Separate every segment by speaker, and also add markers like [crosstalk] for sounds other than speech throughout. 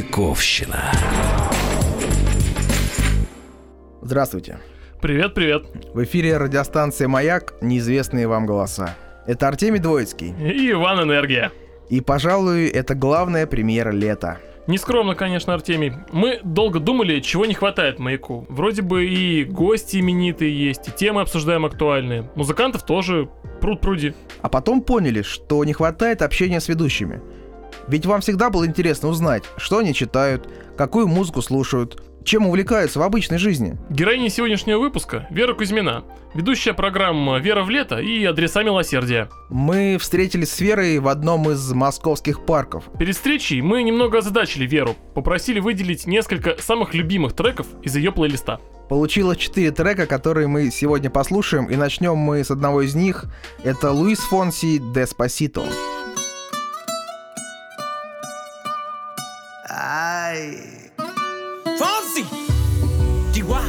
Speaker 1: Маяковщина.
Speaker 2: Здравствуйте.
Speaker 3: Привет, привет.
Speaker 2: В эфире радиостанция «Маяк. Неизвестные вам голоса». Это Артемий Двоицкий.
Speaker 3: И Иван Энергия.
Speaker 2: И, пожалуй, это главная премьера лета.
Speaker 3: Нескромно, конечно, Артемий. Мы долго думали, чего не хватает маяку. Вроде бы и гости именитые есть, и темы обсуждаем актуальные. Музыкантов тоже пруд пруди.
Speaker 2: А потом поняли, что не хватает общения с ведущими. Ведь вам всегда было интересно узнать, что они читают, какую музыку слушают, чем увлекаются в обычной жизни.
Speaker 3: Героиня сегодняшнего выпуска – Вера Кузьмина, ведущая программа «Вера в лето» и «Адреса милосердия».
Speaker 2: Мы встретились с Верой в одном из московских парков.
Speaker 3: Перед встречей мы немного озадачили Веру, попросили выделить несколько самых любимых треков из ее плейлиста.
Speaker 2: Получилось четыре трека, которые мы сегодня послушаем, и начнем мы с одного из них. Это Луис Фонси «Деспасито».
Speaker 4: Ay. Fonsi. Chihuahua.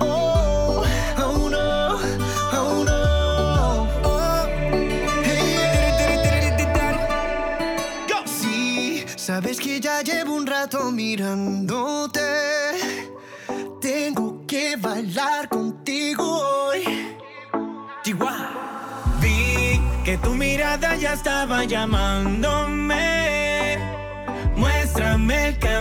Speaker 4: Oh, oh no, oh no. Oh. Hey, Go. Sí, sabes que ya llevo un rato mirándote. Tengo que bailar contigo hoy. Chihuahua. Vi que tu mirada ya estaba llamándome.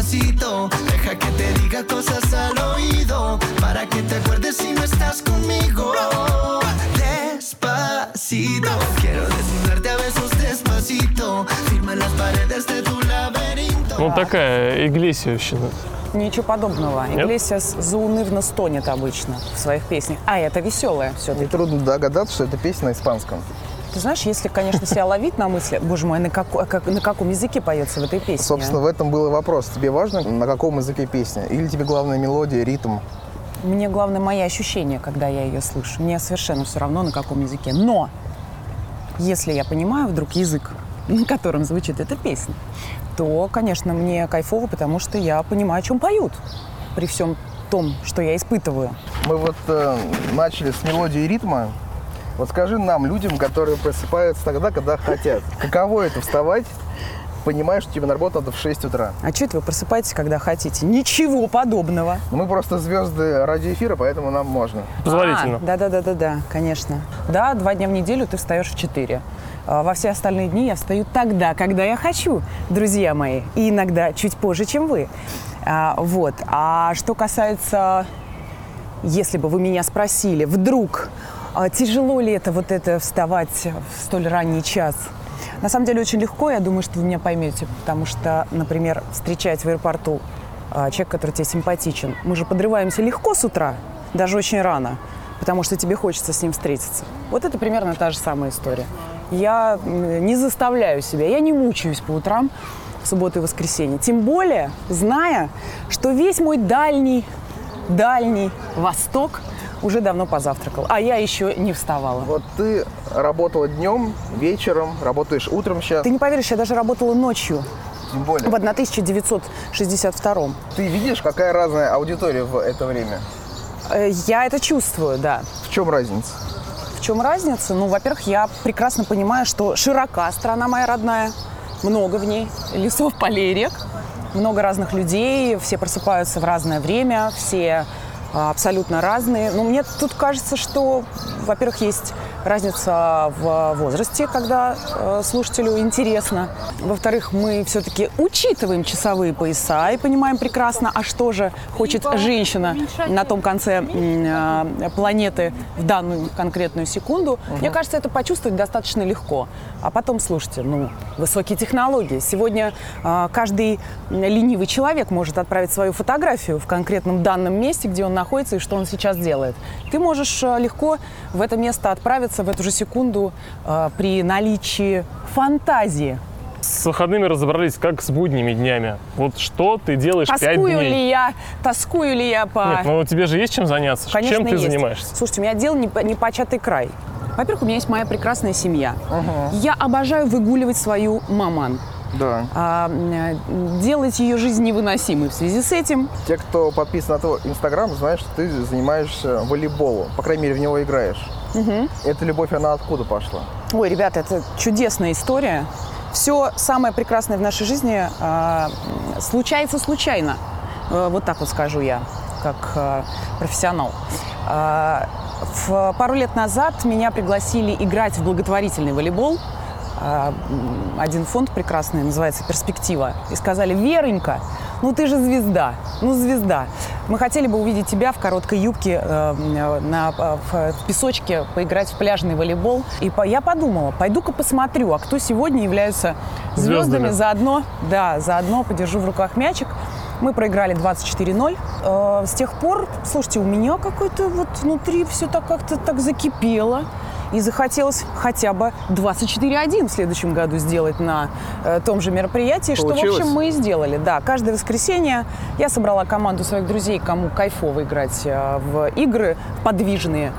Speaker 4: despacito. Deja que te diga cosas al oído para que te acuerdes si no estás conmigo. Despacito, quiero desnudarte a besos despacito. Firma las paredes de tu laberinto.
Speaker 3: Ну, такая иглесиевщина.
Speaker 5: Ничего подобного.
Speaker 3: Нет?
Speaker 5: Иглесиас заунывно стонет обычно в своих песнях. А это веселое все-таки.
Speaker 2: Нетрудно догадаться, что это песня на испанском.
Speaker 5: Ты знаешь, если, конечно, себя ловить на мысли, боже мой, на, како- как- на каком языке поется в этой песне?
Speaker 2: Собственно, в этом был и вопрос. Тебе важно, на каком языке песня? Или тебе главная мелодия, ритм?
Speaker 5: Мне главное мои ощущения, когда я ее слышу. Мне совершенно все равно, на каком языке. Но если я понимаю вдруг язык, [laughs] на котором звучит эта песня, то, конечно, мне кайфово, потому что я понимаю, о чем поют. При всем том, что я испытываю.
Speaker 2: Мы вот э, начали с мелодии ритма. Вот скажи нам, людям, которые просыпаются тогда, когда хотят, каково это вставать, понимая, что тебе на работу надо в 6 утра?
Speaker 5: А что это вы просыпаетесь, когда хотите? Ничего подобного.
Speaker 2: Но мы просто звезды радиоэфира, поэтому нам можно.
Speaker 3: Позволительно.
Speaker 5: А, да, да, да, да, да, конечно. Да, два дня в неделю ты встаешь в 4. А Во все остальные дни я встаю тогда, когда я хочу, друзья мои. И иногда чуть позже, чем вы. А, вот. А что касается, если бы вы меня спросили, вдруг а, тяжело ли это вот это вставать в столь ранний час? На самом деле очень легко, я думаю, что вы меня поймете, потому что, например, встречать в аэропорту а, человека, который тебе симпатичен, мы же подрываемся легко с утра, даже очень рано, потому что тебе хочется с ним встретиться. Вот это примерно та же самая история. Я не заставляю себя, я не мучаюсь по утрам в субботу и воскресенье. Тем более, зная, что весь мой дальний, дальний восток уже давно позавтракал, а я еще не вставала.
Speaker 2: Вот ты работала днем, вечером, работаешь утром сейчас,
Speaker 5: Ты не поверишь, я даже работала ночью
Speaker 2: тем более.
Speaker 5: в 1962
Speaker 2: Ты видишь, какая разная аудитория в это время?
Speaker 5: Э, Я это чувствую, да.
Speaker 2: В чем разница?
Speaker 5: В чем разница? Ну, во-первых, я прекрасно понимаю, что широка страна моя родная, много в ней лесов, полей, рек, много разных людей, все просыпаются в разное время, все абсолютно разные. Но мне тут кажется, что, во-первых, есть разница в возрасте, когда э, слушателю интересно. Во-вторых, мы все-таки учитываем часовые пояса и понимаем прекрасно, а что же хочет женщина на том конце э, планеты в данную конкретную секунду. Мне кажется, это почувствовать достаточно легко. А потом, слушайте, ну, высокие технологии. Сегодня э, каждый ленивый человек может отправить свою фотографию в конкретном данном месте, где он находится и что он сейчас делает. Ты можешь легко в это место отправиться в эту же секунду э, при наличии фантазии.
Speaker 3: с выходными разобрались, как с будними днями. Вот что ты делаешь
Speaker 5: Тоскую
Speaker 3: дней?
Speaker 5: ли я, тоскую ли я по...
Speaker 3: Нет, ну тебе же есть чем заняться.
Speaker 5: Конечно,
Speaker 3: чем ты
Speaker 5: есть.
Speaker 3: занимаешься?
Speaker 5: Слушайте, у меня дело не, не край. Во-первых, у меня есть моя прекрасная семья. Я обожаю выгуливать свою маман.
Speaker 2: Да.
Speaker 5: а, делать ее жизнь невыносимой в связи с этим.
Speaker 2: Те, кто подписан на твой инстаграм, знают, что ты занимаешься волейболом. По крайней мере, в него играешь. Эта любовь, она откуда пошла?
Speaker 5: Ой, ребята, это чудесная история. Все самое прекрасное в нашей жизни м, случается случайно. Э, Вот так вот скажу я, как э, профессионал. А, в- пару лет назад меня пригласили играть в благотворительный волейбол. А, Один фонд прекрасный, называется «Перспектива». И сказали, Веронька, ну ты же звезда, ну звезда. Мы хотели бы увидеть тебя в короткой юбке э, на, э, в, в песочке, поиграть в пляжный волейбол. И по- я подумала, пойду-ка посмотрю, а кто сегодня являются звездами.
Speaker 3: Звездами.
Speaker 5: Заодно, да, заодно подержу в руках мячик. Мы проиграли 24-0. Э, с тех пор, слушайте, у меня какой-то вот внутри все так как-то так закипело. И захотелось хотя бы 24-1 в следующем году сделать на э, том же мероприятии, что, в
Speaker 2: Получилось?
Speaker 5: общем, мы и сделали. Да, каждое воскресенье я собрала команду своих друзей, кому кайфово играть э, в игры подвижные.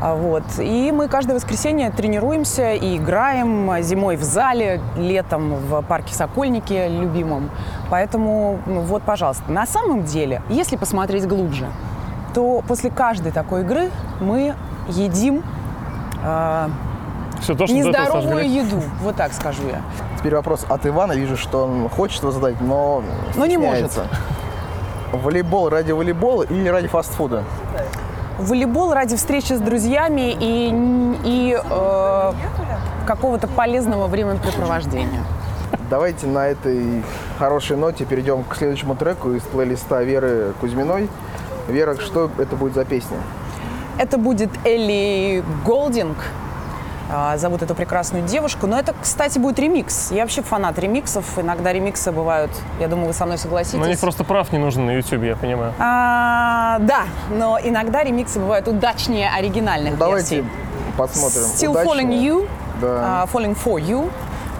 Speaker 5: А, Вот. И мы каждое воскресенье тренируемся и играем зимой в зале, летом в парке Сокольники любимом. Поэтому ну, вот, пожалуйста. На самом деле, если посмотреть глубже, то после каждой такой игры мы едим э,
Speaker 3: Все то, что
Speaker 5: нездоровую
Speaker 3: сожгли.
Speaker 5: еду. Вот так скажу я.
Speaker 2: Теперь вопрос от Ивана. Вижу, что он хочет его задать, но
Speaker 5: Но не
Speaker 2: стесняется. Волейбол ради волейбола или ради фастфуда?
Speaker 5: Волейбол ради встречи с друзьями и, и э, какого-то полезного времяпрепровождения.
Speaker 2: Давайте на этой хорошей ноте перейдем к следующему треку из плейлиста Веры Кузьминой. Вера, что это будет за песня?
Speaker 5: Это будет Элли Голдинг. а, Зовут эту прекрасную девушку. Но это, кстати, будет ремикс. Я вообще фанат ремиксов. Иногда ремиксы бывают, я думаю, вы со мной согласитесь.
Speaker 3: Но них просто прав не нужно на YouTube, я понимаю.
Speaker 5: А, да, но иногда ремиксы бывают удачнее оригинальных
Speaker 2: Ну, Давайте
Speaker 5: версий.
Speaker 2: посмотрим.
Speaker 5: Still
Speaker 2: Удачно.
Speaker 5: Falling You,
Speaker 2: Да.
Speaker 5: а, Falling for You.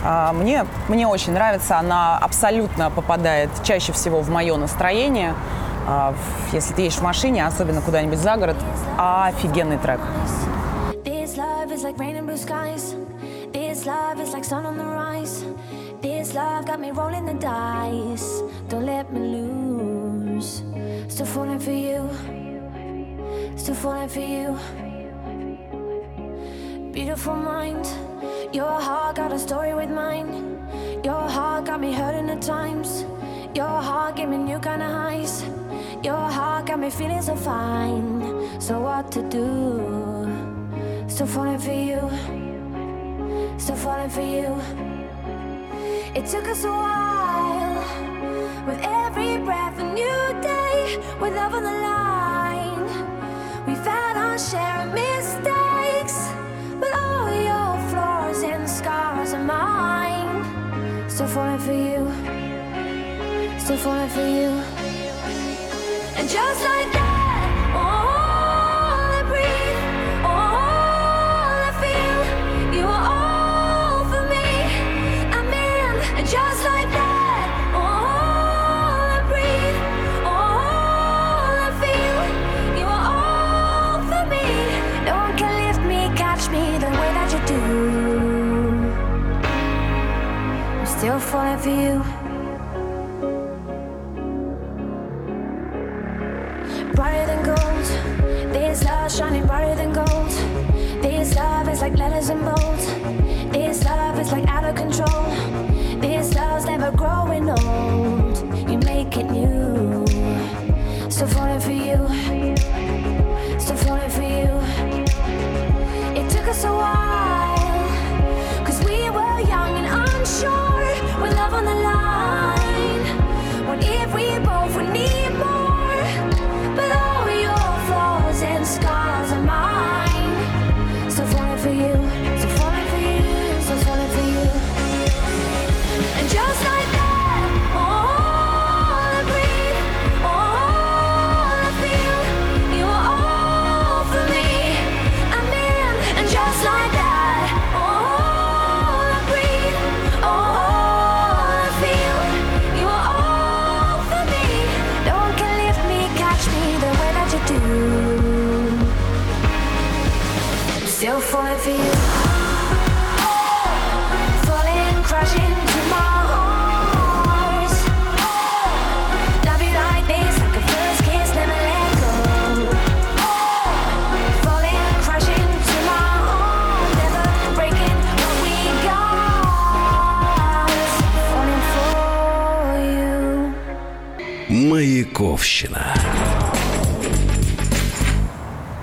Speaker 5: А, Мне, мне очень нравится, она абсолютно попадает чаще всего в мое настроение. В- Если ты едешь в машине, особенно куда-нибудь за город, офигенный трек.
Speaker 6: This love is like rain and blue skies. This love is like sun on the rise. This love got me rolling the dice. Don't let me lose. Still falling for you. Still falling for you. Beautiful mind. Your heart got a story with mine. Your heart got me hurting at times. Your heart gave me new kind of highs. Your heart got me feeling so fine. So what to do? Still falling for you. Still falling for you. It took us a while. With every breath, a new day. With love on the line. We've had our share of mistakes. But all your flaws and scars are mine. Still falling for you. Still falling for you. Still falling for you. falling for you. Falling, crashing to my arms. Love you like this, like a first kiss, never let go. Falling, crashing to my arms, never breaking what we got. Falling for you.
Speaker 7: Маяковщина.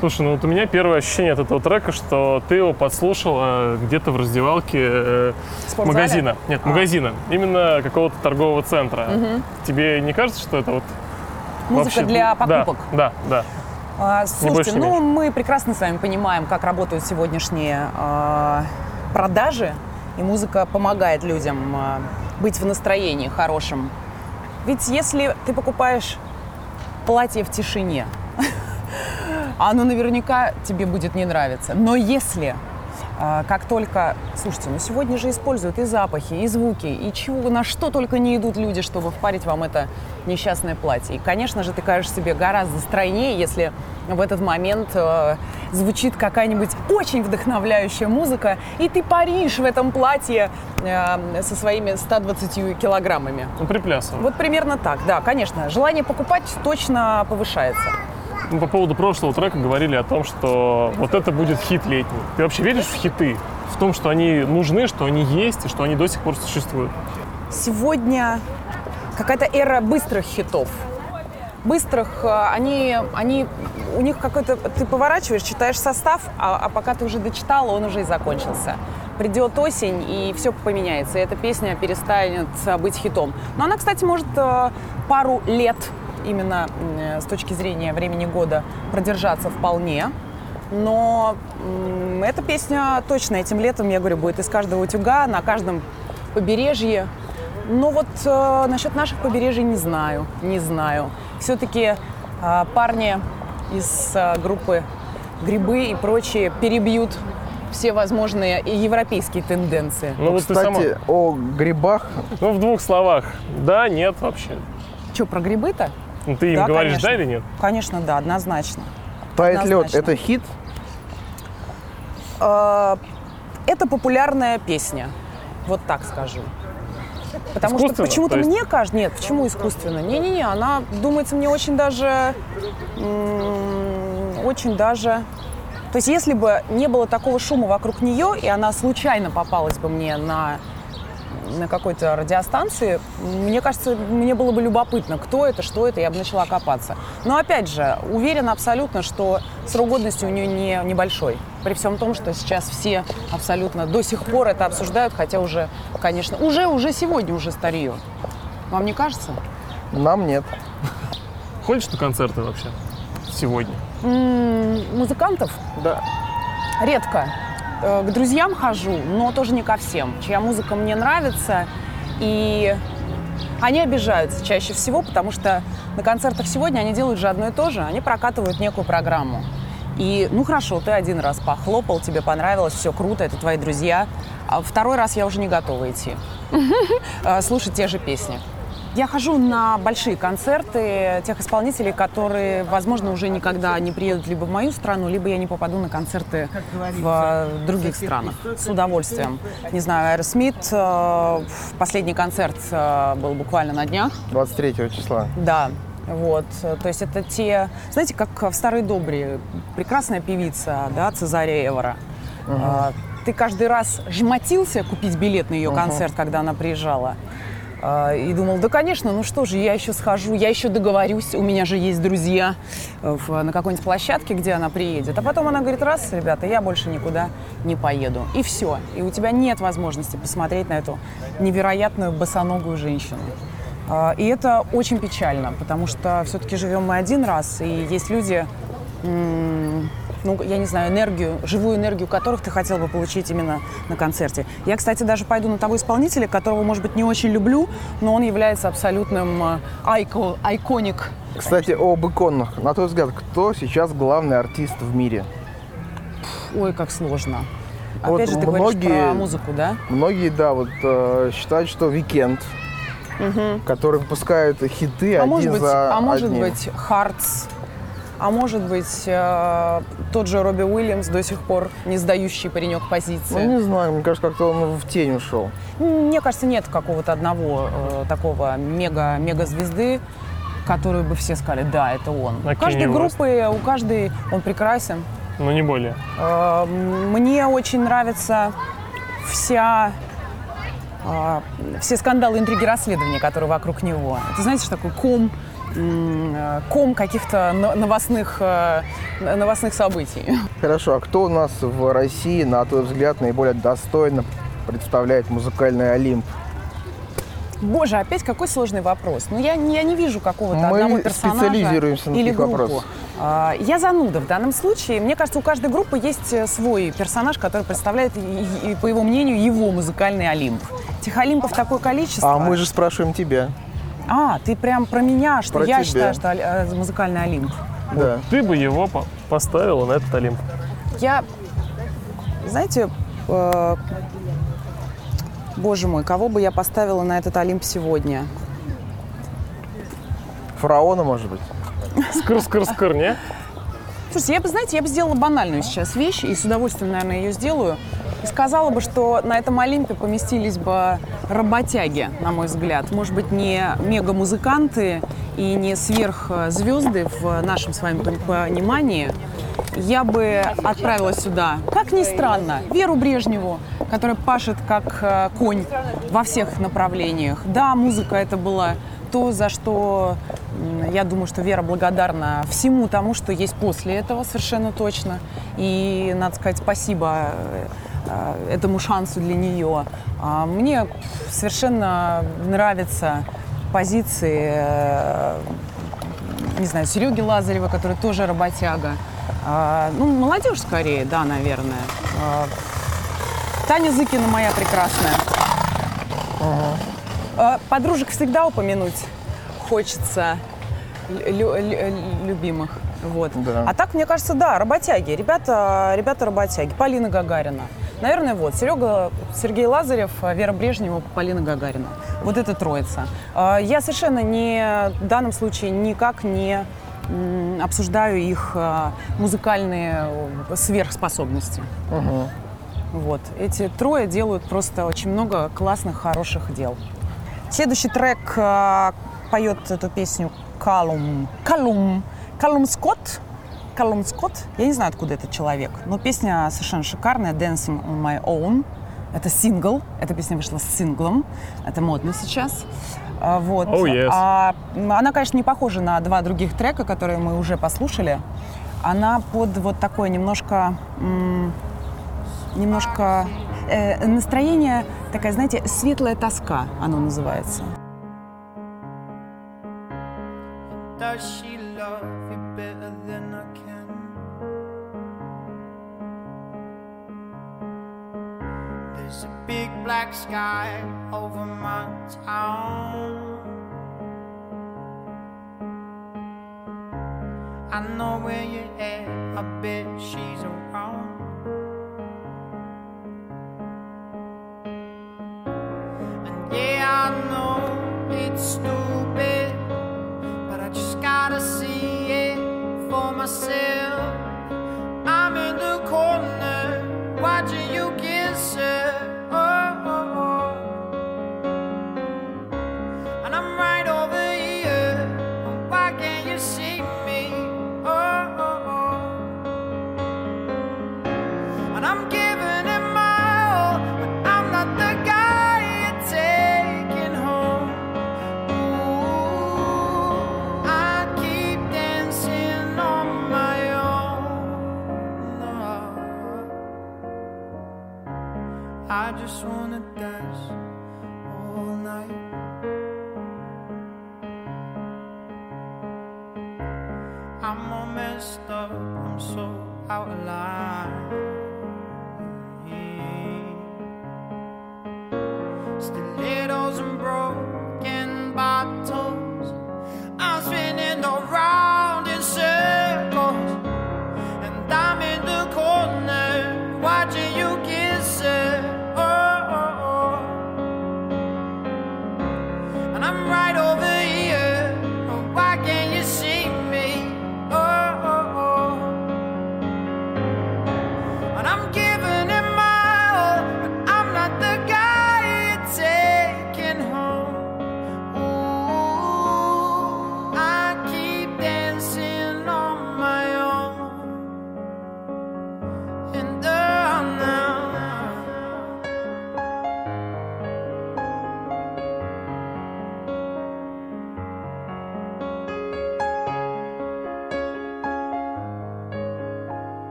Speaker 3: Слушай, ну вот у меня первое ощущение от этого трека, что ты его подслушала где-то в раздевалке э,
Speaker 5: Спортзале?
Speaker 3: магазина. Нет,
Speaker 5: А.
Speaker 3: магазина. Именно какого-то торгового центра. Тебе не кажется, что это вот
Speaker 5: Музыка
Speaker 3: вообще-
Speaker 5: для
Speaker 3: Да,
Speaker 5: покупок.
Speaker 3: Да, да.
Speaker 5: А,
Speaker 3: больше,
Speaker 5: Слушайте, ну
Speaker 3: меньше.
Speaker 5: мы прекрасно с вами понимаем, как работают сегодняшние а, продажи, и музыка помогает людям а, быть в настроении хорошем. Ведь если ты покупаешь платье в тишине, оно наверняка тебе будет не нравиться. Но если а, как только, слушайте, ну сегодня же используют и запахи, и звуки, и чего, на что только не идут люди, чтобы впарить вам это несчастное платье. И, конечно же, ты кажешь себе гораздо стройнее, если в этот момент э, звучит какая-нибудь очень вдохновляющая музыка, и ты паришь в этом платье э, со своими 120 килограммами.
Speaker 3: Ну.
Speaker 5: Вот примерно так, да, конечно. Желание покупать точно повышается.
Speaker 3: Мы по поводу прошлого трека говорили о том, что вот это будет хит летний. Ты вообще веришь в хиты? В том, что они нужны, что они есть и что они до сих пор существуют?
Speaker 5: Сегодня какая-то эра быстрых хитов. Быстрых, э, они, они, у них какой-то, ты поворачиваешь, читаешь состав, а, а пока ты уже дочитала, он уже и закончился. Придет осень, и все поменяется, и эта песня перестанет э, быть хитом. Но она, кстати, может э, пару лет именно с точки зрения времени года продержаться вполне. Но эта песня точно этим летом, я говорю, будет из каждого утюга, на каждом побережье. Но вот э, насчет наших побережий не знаю, не знаю. Все-таки э, парни из э, группы «Грибы» и прочие перебьют все возможные и европейские тенденции.
Speaker 3: Ну, вот ты сама...
Speaker 2: Кстати, о грибах.
Speaker 3: Ну, в двух словах. Да, нет вообще.
Speaker 5: Что, про грибы-то?
Speaker 3: Ну, ты им
Speaker 5: Да,
Speaker 3: говоришь
Speaker 5: конечно.
Speaker 3: да или нет?
Speaker 5: Конечно, да, однозначно.
Speaker 2: Тает лед. Это хит.
Speaker 5: Э, Это популярная песня, вот так скажу. Потому что почему-то
Speaker 3: То есть-
Speaker 5: мне кажется, нет, почему искусственно? Не-не-не, она думается мне очень даже, очень даже. То есть если бы не было такого шума вокруг нее, и она случайно попалась бы мне на на какой-то радиостанции, мне кажется, мне было бы любопытно, кто это, что это, я бы начала копаться. Но опять же, уверена абсолютно, что срок годности у нее не, небольшой. При всем том, что сейчас все абсолютно до сих пор это обсуждают, хотя уже, конечно, уже, уже сегодня уже стареет. Вам не кажется?
Speaker 2: Нам нет.
Speaker 3: Ходишь на концерты вообще? Сегодня.
Speaker 5: М, Музыкантов
Speaker 3: Да.
Speaker 5: редко. Э, К друзьям хожу, но тоже не ко всем, чья музыка мне нравится. И они обижаются чаще всего, потому что на концертах сегодня они делают же одно и то же. Они прокатывают некую программу. И, ну хорошо, ты один раз похлопал, тебе понравилось, все круто, это твои друзья. А второй раз я уже не готова идти. [laughs] э, слушать те же песни. Я хожу на большие концерты тех исполнителей, которые, возможно, уже никогда не приедут либо в мою страну, либо я не попаду на концерты в э, других странах. С удовольствием. Не знаю, Аэросмит, последний концерт э, был буквально на днях.
Speaker 2: 23 числа.
Speaker 5: Да, вот, то есть это те, знаете, как в старой добре, прекрасная певица, да, Цезария Эвора. А, Ты каждый раз жмотился купить билет на ее концерт, когда она приезжала. А, И думал, да, конечно, ну что же, я еще схожу, я еще договорюсь, у меня же есть друзья э, на какой-нибудь площадке, где она приедет. А потом она говорит, раз, ребята, я больше никуда не поеду. И все. И у тебя нет возможности посмотреть на эту невероятную босоногую женщину. А, И это очень печально, потому что все-таки живем мы один раз, и есть люди, ну, я не знаю, энергию, живую энергию которых ты хотел бы получить именно на концерте. Я, кстати, даже пойду на того исполнителя, которого, может быть, не очень люблю, но он является абсолютным э, ico, iconic.
Speaker 2: Кстати, об иконах. На твой взгляд, кто сейчас главный артист в мире?
Speaker 5: Ой, как сложно.
Speaker 2: Вот
Speaker 5: Опять же, ты говоришь
Speaker 2: многие-
Speaker 5: про музыку, да?
Speaker 2: Многие, да, вот э, считают, что Weeknd, который выпускает хиты
Speaker 5: А
Speaker 2: один
Speaker 5: может быть,
Speaker 2: за
Speaker 5: а может
Speaker 2: одним.
Speaker 5: быть, Хартс, а может быть, э, тот же Робби Уильямс до сих пор не сдающий паренек позиции.
Speaker 2: Ну, не знаю, мне кажется, как-то он в тень ушел.
Speaker 5: Мне кажется, нет какого-то одного э, такого мега, мега-звезды, который бы все сказали, да, это он.
Speaker 3: А
Speaker 5: у каждой группы, у каждой он прекрасен.
Speaker 3: Но не более.
Speaker 5: Э, Мне очень нравится вся э, все скандалы, интриги, расследования, которые вокруг него. Это, знаете, что такое ком, э, ком каких-то но- новостных, э, новостных событий. [laughs]
Speaker 2: Хорошо, а кто у нас в России, на твой взгляд, наиболее достойно представляет музыкальный Олимп?
Speaker 5: Боже, опять какой сложный вопрос. Ну, я, не- я не вижу какого-то
Speaker 2: Мы
Speaker 5: одного персонажа
Speaker 2: специализируемся на
Speaker 5: или группу.
Speaker 2: вопросах.
Speaker 5: А, Я зануда в данном случае. Мне кажется, у каждой группы есть э, свой персонаж, который представляет, по его мнению, его музыкальный Олимп. Этих Олимпов такое количество.
Speaker 2: А мы же спрашиваем тебя.
Speaker 5: А, ты прям про меня, что
Speaker 2: Про
Speaker 5: я
Speaker 2: тебя.
Speaker 5: считаю, что э, музыкальный Олимп.
Speaker 2: Да.
Speaker 3: Ты бы его по- поставила на этот Олимп.
Speaker 5: Я, знаете, э, боже мой, кого бы я поставила на этот Олимп сегодня?
Speaker 2: Фараона, может быть?
Speaker 3: Скр-скр-скр, не?
Speaker 5: Слушайте, я бы, знаете, я бы сделала банальную сейчас вещь, и с удовольствием, наверное, ее сделаю. И сказала бы, что на этом Олимпе поместились бы работяги, на мой взгляд. Может быть, не мега-музыканты и не сверхзвезды в нашем с вами понимании. Я бы отправила сюда, как ни странно, Веру Брежневу, которая пашет как э, конь во всех направлениях. Да, музыка это было то, за что я думаю, что Вера благодарна всему тому, что есть после этого, совершенно точно. И, надо сказать, спасибо э, этому шансу для нее. А Мне совершенно нравятся позиции, э, не знаю, Сереги Лазарева, который тоже работяга. Ну, молодежь скорее, да, наверное. Таня Зыкина моя прекрасная. А, Подружек всегда упомянуть хочется лю- лю- любимых. Вот.
Speaker 2: Да.
Speaker 5: А так, мне кажется, да, работяги. Ребята, ребята работяги. Полина Гагарина. Наверное, вот. Серега, Сергей Лазарев, Вера Брежнева, Полина Гагарина. Вот это троица. А, Я совершенно не, в данном случае никак не обсуждаю их а, музыкальные э, сверхспособности. Вот. Эти трое делают просто очень много классных, хороших дел. Следующий трек поет эту песню Калум. Калум. Калум Скотт. Калум Скотт. Я не знаю, откуда этот человек, но песня совершенно шикарная. Dancing on my own. Это сингл. Эта песня вышла с синглом. Это модно сейчас. А, Вот.
Speaker 3: Oh, yes.
Speaker 5: А, она, конечно, не похожа на два других трека, которые мы уже послушали. Она под вот такое немножко немножко э, настроение такая, знаете, светлая тоска, оно называется.
Speaker 7: Does she black sky over my town. I know where you're at, I bet she's around. And yeah, I know it's stupid but I just gotta see it for myself. Just wanna dance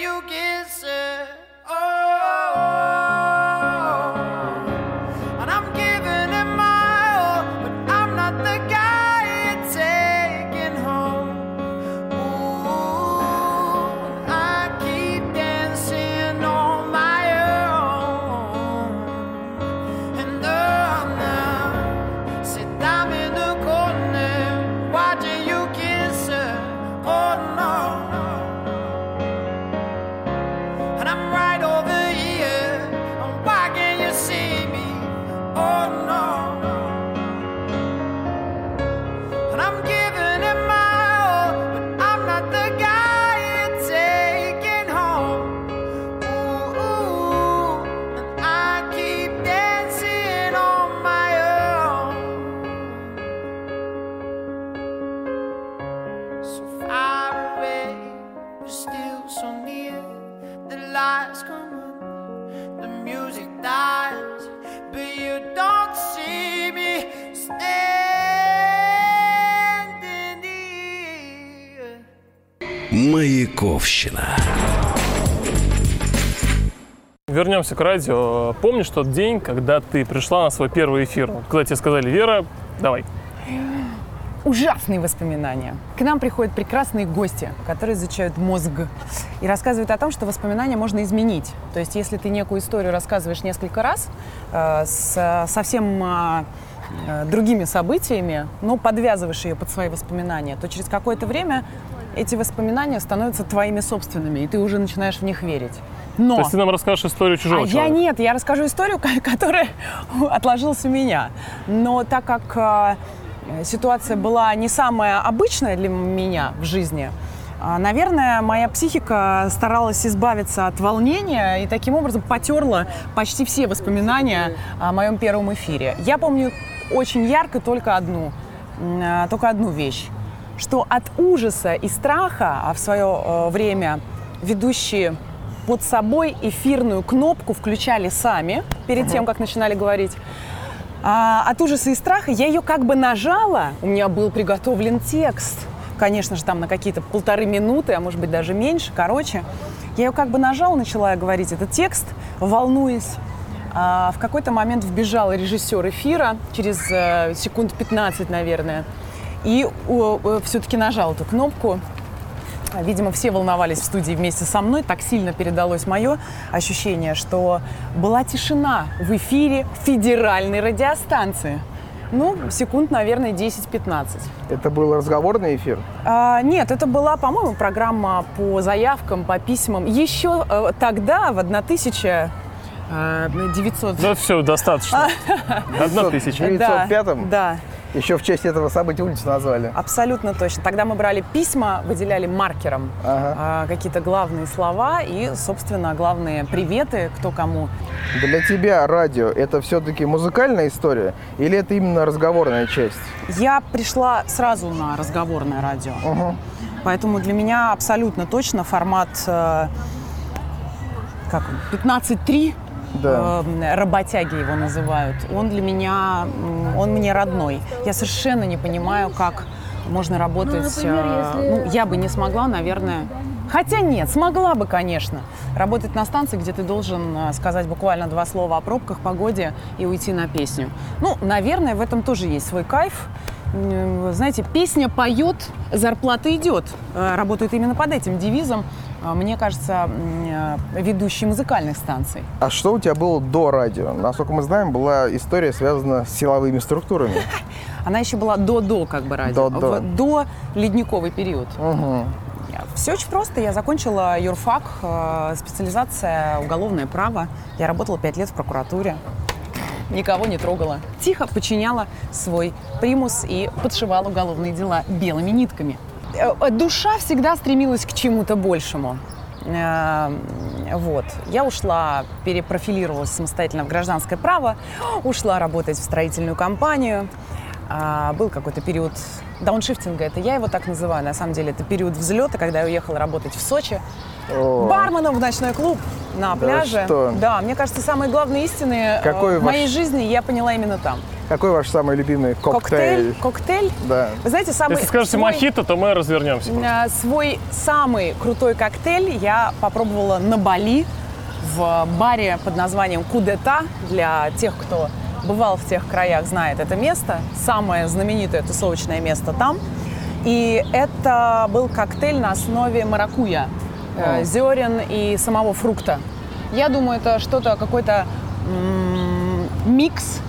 Speaker 7: you give.
Speaker 1: Маяковщина.
Speaker 3: Вернемся к радио. Помнишь тот день, когда ты пришла на свой первый эфир? Когда тебе сказали, Вера, давай.
Speaker 5: ужасные воспоминания. К нам приходят прекрасные гости, которые изучают мозг и рассказывают о том, что воспоминания можно изменить. То есть, если ты некую историю рассказываешь несколько раз э, с совсем э, э, другими событиями, но подвязываешь ее под свои воспоминания, то через какое-то время эти воспоминания становятся твоими собственными, и ты уже начинаешь в них верить. Но...
Speaker 3: То есть ты нам расскажешь историю чужого
Speaker 5: А я
Speaker 3: человека?
Speaker 5: нет, я расскажу историю, [laughs] ко- которая [laughs] отложилась у меня. Но так как э, ситуация была не самая обычная для меня в жизни, а, Наверное, моя психика старалась избавиться от волнения и таким образом потерла почти все воспоминания о моем первом эфире. Я помню очень ярко только одну, а, только одну вещь, что от ужаса и страха, а в свое э, время ведущие под собой эфирную кнопку включали сами перед тем, как начинали говорить. А, от ужаса и страха я ее как бы нажала, у меня был приготовлен текст, конечно же, там на какие-то полторы минуты, а может быть даже меньше, короче. Я ее как бы нажала, начала говорить этот текст, волнуясь. А, в какой-то момент вбежал режиссер эфира, через э, секунд 15, наверное, и все-таки нажал эту кнопку. А, Видимо, все волновались в студии вместе со мной. Так сильно передалось мое ощущение, что была тишина в эфире федеральной радиостанции. Ну, секунд, наверное, 10-15.
Speaker 2: Это был разговорный эфир.
Speaker 5: А, нет, это была, по-моему, программа по заявкам, по письмам. Еще э, тогда, в 1900...
Speaker 3: Да все, достаточно. Одна тысяча.
Speaker 2: В 905-м?
Speaker 5: Да, да.
Speaker 2: Еще в честь этого события улицу назвали.
Speaker 5: Абсолютно точно. Тогда мы брали письма, выделяли маркером
Speaker 2: Ага.
Speaker 5: а, какие-то главные слова и, собственно, главные приветы, кто кому.
Speaker 2: Для тебя радио это все-таки музыкальная история или это именно разговорная часть?
Speaker 5: Я пришла сразу на разговорное радио. Поэтому для меня абсолютно точно формат э, как он, 15.3,
Speaker 2: Да.
Speaker 5: э, работяги его называют, он для меня, он мне родной. Я совершенно не понимаю, как можно работать. э, ну, я бы не смогла, наверное. Хотя нет, смогла бы, конечно. Работать на станции, где ты должен э, сказать буквально два слова о пробках, погоде и уйти на песню. Ну, наверное, в этом тоже есть свой кайф. Знаете, песня поет, зарплата идет. Э, Работают именно под этим девизом, мне кажется, э, ведущие музыкальных станций.
Speaker 2: А что у тебя было до радио? Насколько мы знаем, была история связана с силовыми структурами. [laughs]
Speaker 5: Она еще была до-до, как бы радио.
Speaker 2: До-до.
Speaker 5: До ледниковый период.
Speaker 2: Мгм.
Speaker 5: Все очень просто. Я закончила юрфак, э, специализация уголовное право. Я работала пять лет в прокуратуре. Никого не трогала. Тихо подчиняла свой примус и подшивала уголовные дела белыми нитками. Э, Душа всегда стремилась к чему-то большему. Э, Вот. Я ушла, перепрофилировалась самостоятельно в гражданское право, ушла работать в строительную компанию. А, Был какой-то период дауншифтинга, это я его так называю. На самом деле это период взлета, когда я уехала работать в Сочи.
Speaker 2: О.
Speaker 5: барменом в ночной клуб на
Speaker 2: Да
Speaker 5: пляже.
Speaker 2: что?
Speaker 5: Да, мне кажется, самые главные истины э,
Speaker 2: Какой
Speaker 5: в моей
Speaker 2: ваш-
Speaker 5: жизни я поняла именно там.
Speaker 2: Какой ваш самый любимый коктейль?
Speaker 5: Коктейль, коктейль.
Speaker 2: Да.
Speaker 5: Вы знаете, самый
Speaker 3: Если скажете
Speaker 5: свой-
Speaker 3: мохито, то мы развернемся.
Speaker 5: Э, Свой самый крутой коктейль я попробовала на Бали в баре под названием Кудета. Для тех, кто бывал в тех краях, знает это место. Самое знаменитое тусовочное место там. И это был коктейль на основе маракуя, э, зерен и самого фрукта. Я думаю, это что-то, какой-то микс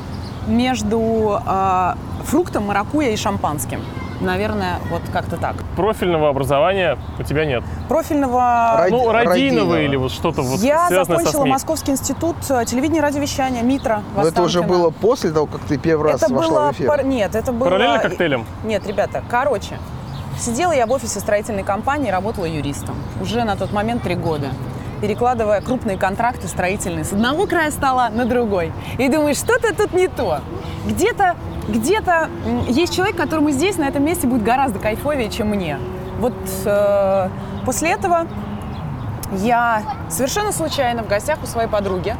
Speaker 5: между э, фруктом, маракуя и шампанским. Наверное, вот как-то так.
Speaker 3: Профильного образования у тебя нет.
Speaker 5: Профильного...
Speaker 2: Ради-
Speaker 3: ну, радийного. или вот что-то вот
Speaker 5: я
Speaker 3: со
Speaker 5: закончила
Speaker 3: СМИ.
Speaker 5: Московский институт э, телевидения и радиовещания МИТРа.
Speaker 2: Но это уже было после того, как ты первый раз
Speaker 5: Это
Speaker 2: вошла
Speaker 5: было...
Speaker 2: в эфир.
Speaker 5: пар- Нет, это было...
Speaker 3: Параллельно коктейлем?
Speaker 5: Нет, ребята, короче. Сидела я в офисе строительной компании, работала юристом. Уже на тот момент три года. Перекладывая крупные контракты строительные с одного края стола на другой. И думаешь, что-то тут не то. Где-то где-то м, есть человек, которому здесь, на этом месте, будет гораздо кайфовее, чем мне. Вот э, после этого я совершенно случайно в гостях у своей подруги.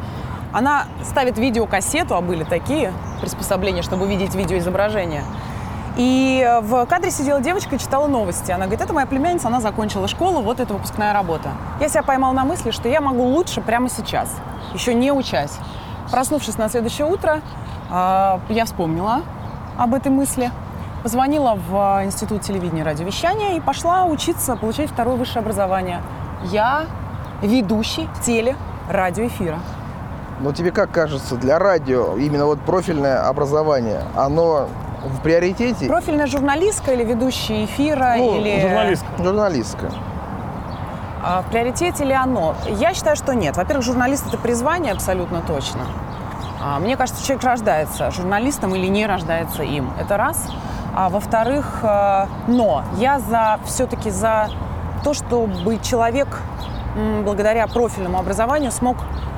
Speaker 5: Она ставит видеокассету, а были такие приспособления, чтобы видеть видеоизображение. И в кадре сидела девочка и читала новости. Она говорит, это моя племянница, она закончила школу, вот это выпускная работа. Я себя поймал на мысли, что я могу лучше прямо сейчас, еще не учась. Проснувшись на следующее утро, э, я вспомнила об этой мысли, позвонила в Институт телевидения и радиовещания и пошла учиться, получать второе высшее образование. Я ведущий теле радиоэфира.
Speaker 2: Но тебе как кажется, для радио именно вот профильное образование, оно в приоритете?
Speaker 5: Профильная журналистка или ведущий эфира,
Speaker 3: Ну,
Speaker 5: или...
Speaker 3: журналист.
Speaker 2: Журналистское.
Speaker 5: А в приоритете ли оно? Я считаю, что нет. Во-первых, журналист это призвание абсолютно точно. А, Мне кажется, человек рождается журналистом или не рождается им. Это раз. А во-вторых, э, но я за все-таки за то, чтобы человек благодаря профильному образованию смог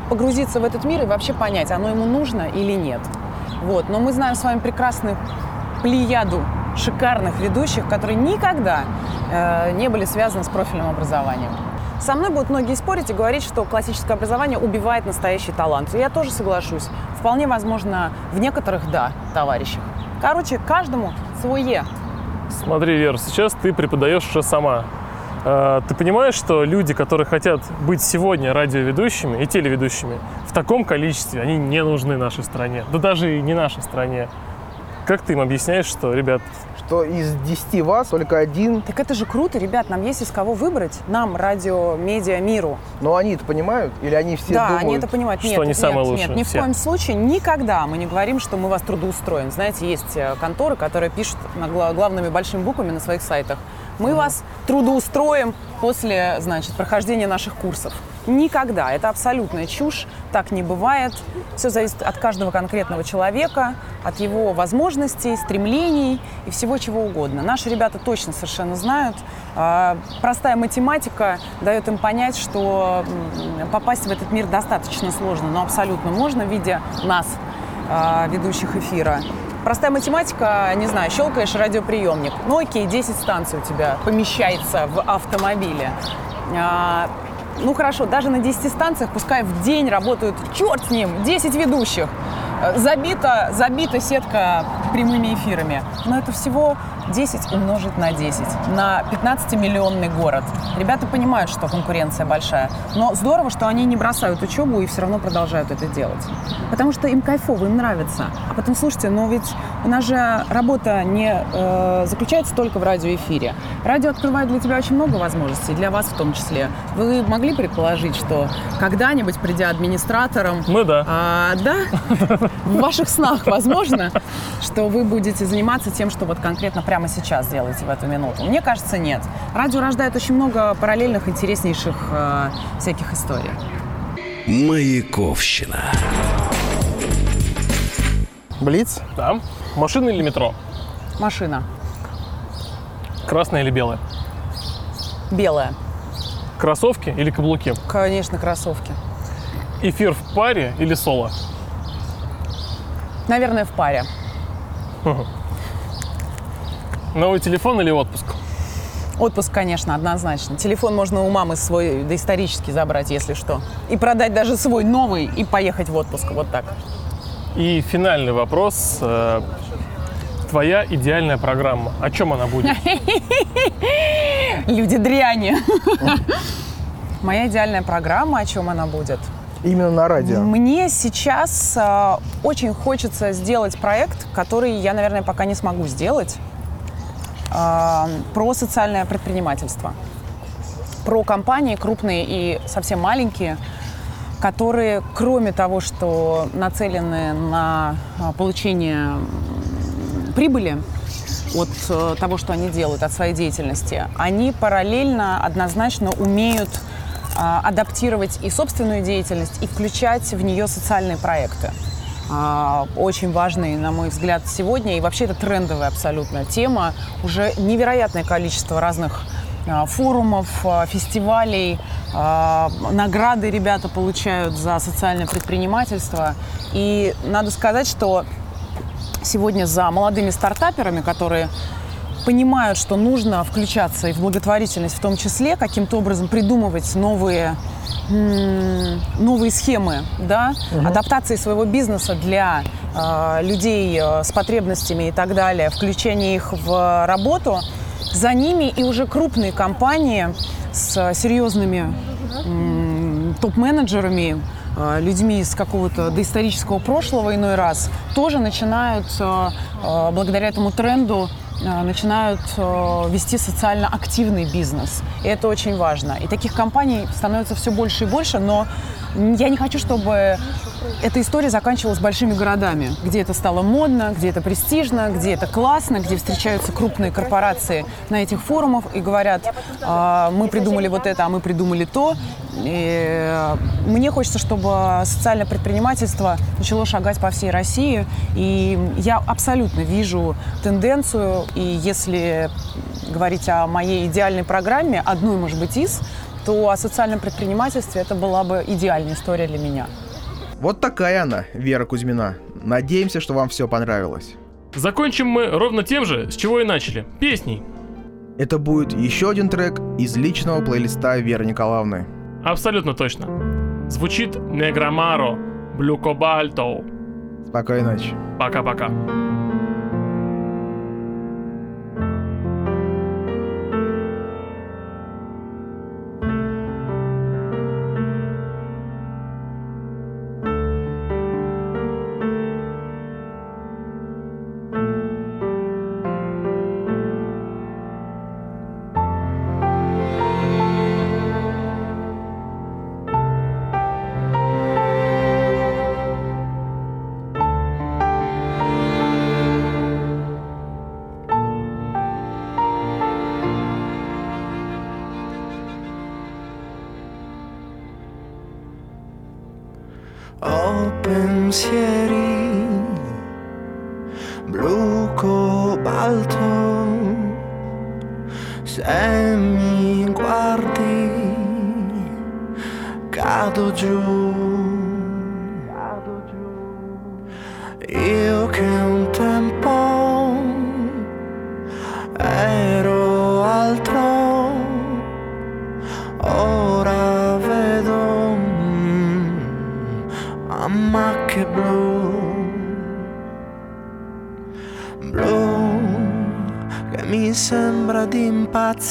Speaker 5: погрузиться в этот мир и вообще понять, оно ему нужно или нет. Вот. Но мы знаем с вами прекрасную плеяду шикарных ведущих, которые никогда э, не были связаны с профильным образованием. Со мной будут многие спорить и говорить, что классическое образование убивает настоящий талант. Я тоже соглашусь. Вполне возможно, в некоторых, да, товарищах. Короче, каждому свое.
Speaker 3: Смотри, Вер, сейчас ты преподаешь уже сама. Э, Ты понимаешь, что люди, которые хотят быть сегодня радиоведущими и телеведущими, в таком количестве они не нужны нашей стране. Да даже и не нашей стране. Как ты им объясняешь, что, ребят,
Speaker 2: Что из 10 вас только один,
Speaker 5: Так это же круто, ребят, нам есть из кого выбрать. Нам, радио, медиа, миру.
Speaker 2: но они это понимают? Или они все
Speaker 5: да,
Speaker 2: думают?
Speaker 5: они это понимают.
Speaker 3: что
Speaker 5: нет,
Speaker 3: они
Speaker 5: нет,
Speaker 3: самые
Speaker 5: нет,
Speaker 3: лучшие,
Speaker 5: ни в
Speaker 3: все.
Speaker 5: коем случае никогда мы не говорим, что мы вас трудоустроим. Знаете, есть э, конторы, которые пишут на гла- главными большими буквами на своих сайтах. Мы вас трудоустроим после, значит, прохождения наших курсов. Никогда. Это абсолютная чушь. Так не бывает. Все зависит от каждого конкретного человека, от его возможностей, стремлений и всего чего угодно. Наши ребята точно совершенно знают. А, Простая математика дает им понять, что попасть в этот мир достаточно сложно, но абсолютно можно, видя нас, а, ведущих эфира. Простая математика, не знаю, щелкаешь радиоприемник. Ну окей, 10 станций у тебя помещается в автомобиле. Ну хорошо, даже на 10 станциях, пускай в день работают, черт с ним, 10 ведущих. Забита, забита сетка прямыми эфирами. Но это всего 10 умножить на 10, на 15-миллионный город. Ребята понимают, что конкуренция большая. Но здорово, что они не бросают учебу и все равно продолжают это делать. Потому что им кайфово, им нравится. А потом, слушайте, но ведь у нас же работа не э, заключается только в радиоэфире. Радио открывает для тебя очень много возможностей, для вас в том числе. Вы могли предположить, что когда-нибудь, придя администратором,
Speaker 3: мы да.
Speaker 5: а, да, [laughs] в ваших снах возможно, что вы будете заниматься тем, что вот конкретно прямо сейчас делаете в эту минуту. Мне кажется, нет. Радио рождает очень много параллельных, интереснейших э, всяких историй.
Speaker 1: Маяковщина.
Speaker 2: Блиц?
Speaker 3: Да. Машина или метро?
Speaker 5: Машина
Speaker 3: Красная или белая?
Speaker 5: белая,
Speaker 3: Кроссовки или каблуки?
Speaker 5: конечно, кроссовки.
Speaker 3: Эфир в паре или соло?
Speaker 5: Наверное, в паре.
Speaker 3: Новый телефон или отпуск?
Speaker 5: Отпуск, конечно, однозначно. Телефон можно у мамы свой доисторический забрать, если что. И продать даже свой новый и поехать в отпуск. Вот так.
Speaker 8: И финальный вопрос. э, Твоя идеальная программа. О чем она будет? [laughs]
Speaker 5: Люди дряни. [laughs] Моя идеальная программа, о чем она будет?
Speaker 2: Именно на радио.
Speaker 5: Мне сейчас э, очень хочется сделать проект, который я, наверное, пока не смогу сделать, э, про социальное предпринимательство. Про компании крупные и совсем маленькие, которые, кроме того, что нацелены на э, получение прибыли от э, того, что они делают, от своей деятельности, они параллельно, однозначно умеют адаптировать и собственную деятельность, и включать в нее социальные проекты. А, Очень важный, на мой взгляд, сегодня, и вообще это трендовая абсолютно тема. Уже невероятное количество разных а, форумов, а, фестивалей, а, награды ребята получают за социальное предпринимательство. И надо сказать, что сегодня за молодыми стартаперами, которые понимают, что нужно включаться и в благотворительность в том числе, каким-то образом придумывать новые, новые схемы, да, адаптации своего бизнеса для э, людей э, с потребностями и так далее, включение их в работу, за ними и уже крупные компании с серьезными м, топ-менеджерами, э, людьми из какого-то доисторического прошлого иной раз, тоже начинают э, э, благодаря этому тренду э, начинают э, вести социально активный бизнес. И это очень важно. И таких компаний становится все больше и больше, но я не хочу, чтобы эта история заканчивалась большими городами, где это стало модно, где это престижно, где это классно, где встречаются крупные корпорации на этих форумах и говорят, «А, мы придумали вот это, а мы придумали то. И э, мне хочется, чтобы социальное предпринимательство начало шагать по всей России. И я абсолютно вижу тенденцию, и если говорить о моей идеальной программе, одной, может быть, из, то о социальном предпринимательстве это была бы идеальная история для меня.
Speaker 2: Вот такая она, Вера Кузьмина. Надеемся, что вам все понравилось.
Speaker 8: Закончим мы ровно тем же, с чего и начали. Песней.
Speaker 2: Это будет еще один трек из личного плейлиста Веры Николаевны.
Speaker 8: Абсолютно точно. Звучит Неграмаро, Блю Кобальто.
Speaker 2: Спокойной ночи.
Speaker 8: Пока-пока.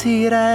Speaker 8: será